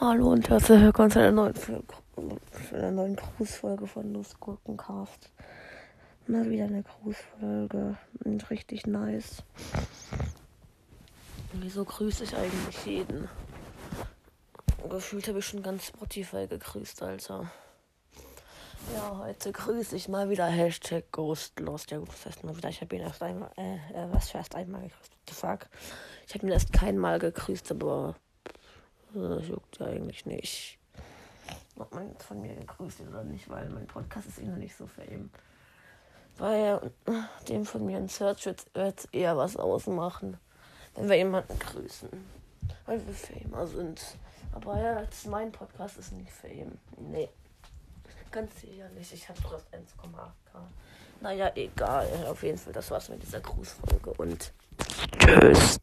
Hallo und herzlich willkommen zu einer neuen, zu einer neuen Grußfolge von Lustgurkencast. Mal wieder eine Grußfolge und richtig nice. Wieso grüße ich eigentlich jeden? Gefühlt habe ich schon ganz Spotify gegrüßt, Alter. Ja, heute grüße ich mal wieder Hashtag Ghostlost. Ja gut, das heißt mal wieder, ich habe ihn erst einmal, äh, äh, was für erst einmal gegrüßt? What the fuck? Ich habe ihn erst kein Mal gegrüßt, aber das juckt ja eigentlich nicht. Ob man jetzt von mir gegrüßt wird oder nicht, weil mein Podcast ist eh noch nicht so fame. Weil dem von mir in Search wird es eher was ausmachen, wenn wir jemanden grüßen. Weil wir famer sind. Aber ja, jetzt mein Podcast ist nicht fame. Nee. Ganz sicher nicht. Ich habe erst 1,8k. Naja, egal. Auf jeden Fall, das war's mit dieser Grußfolge und tschüss.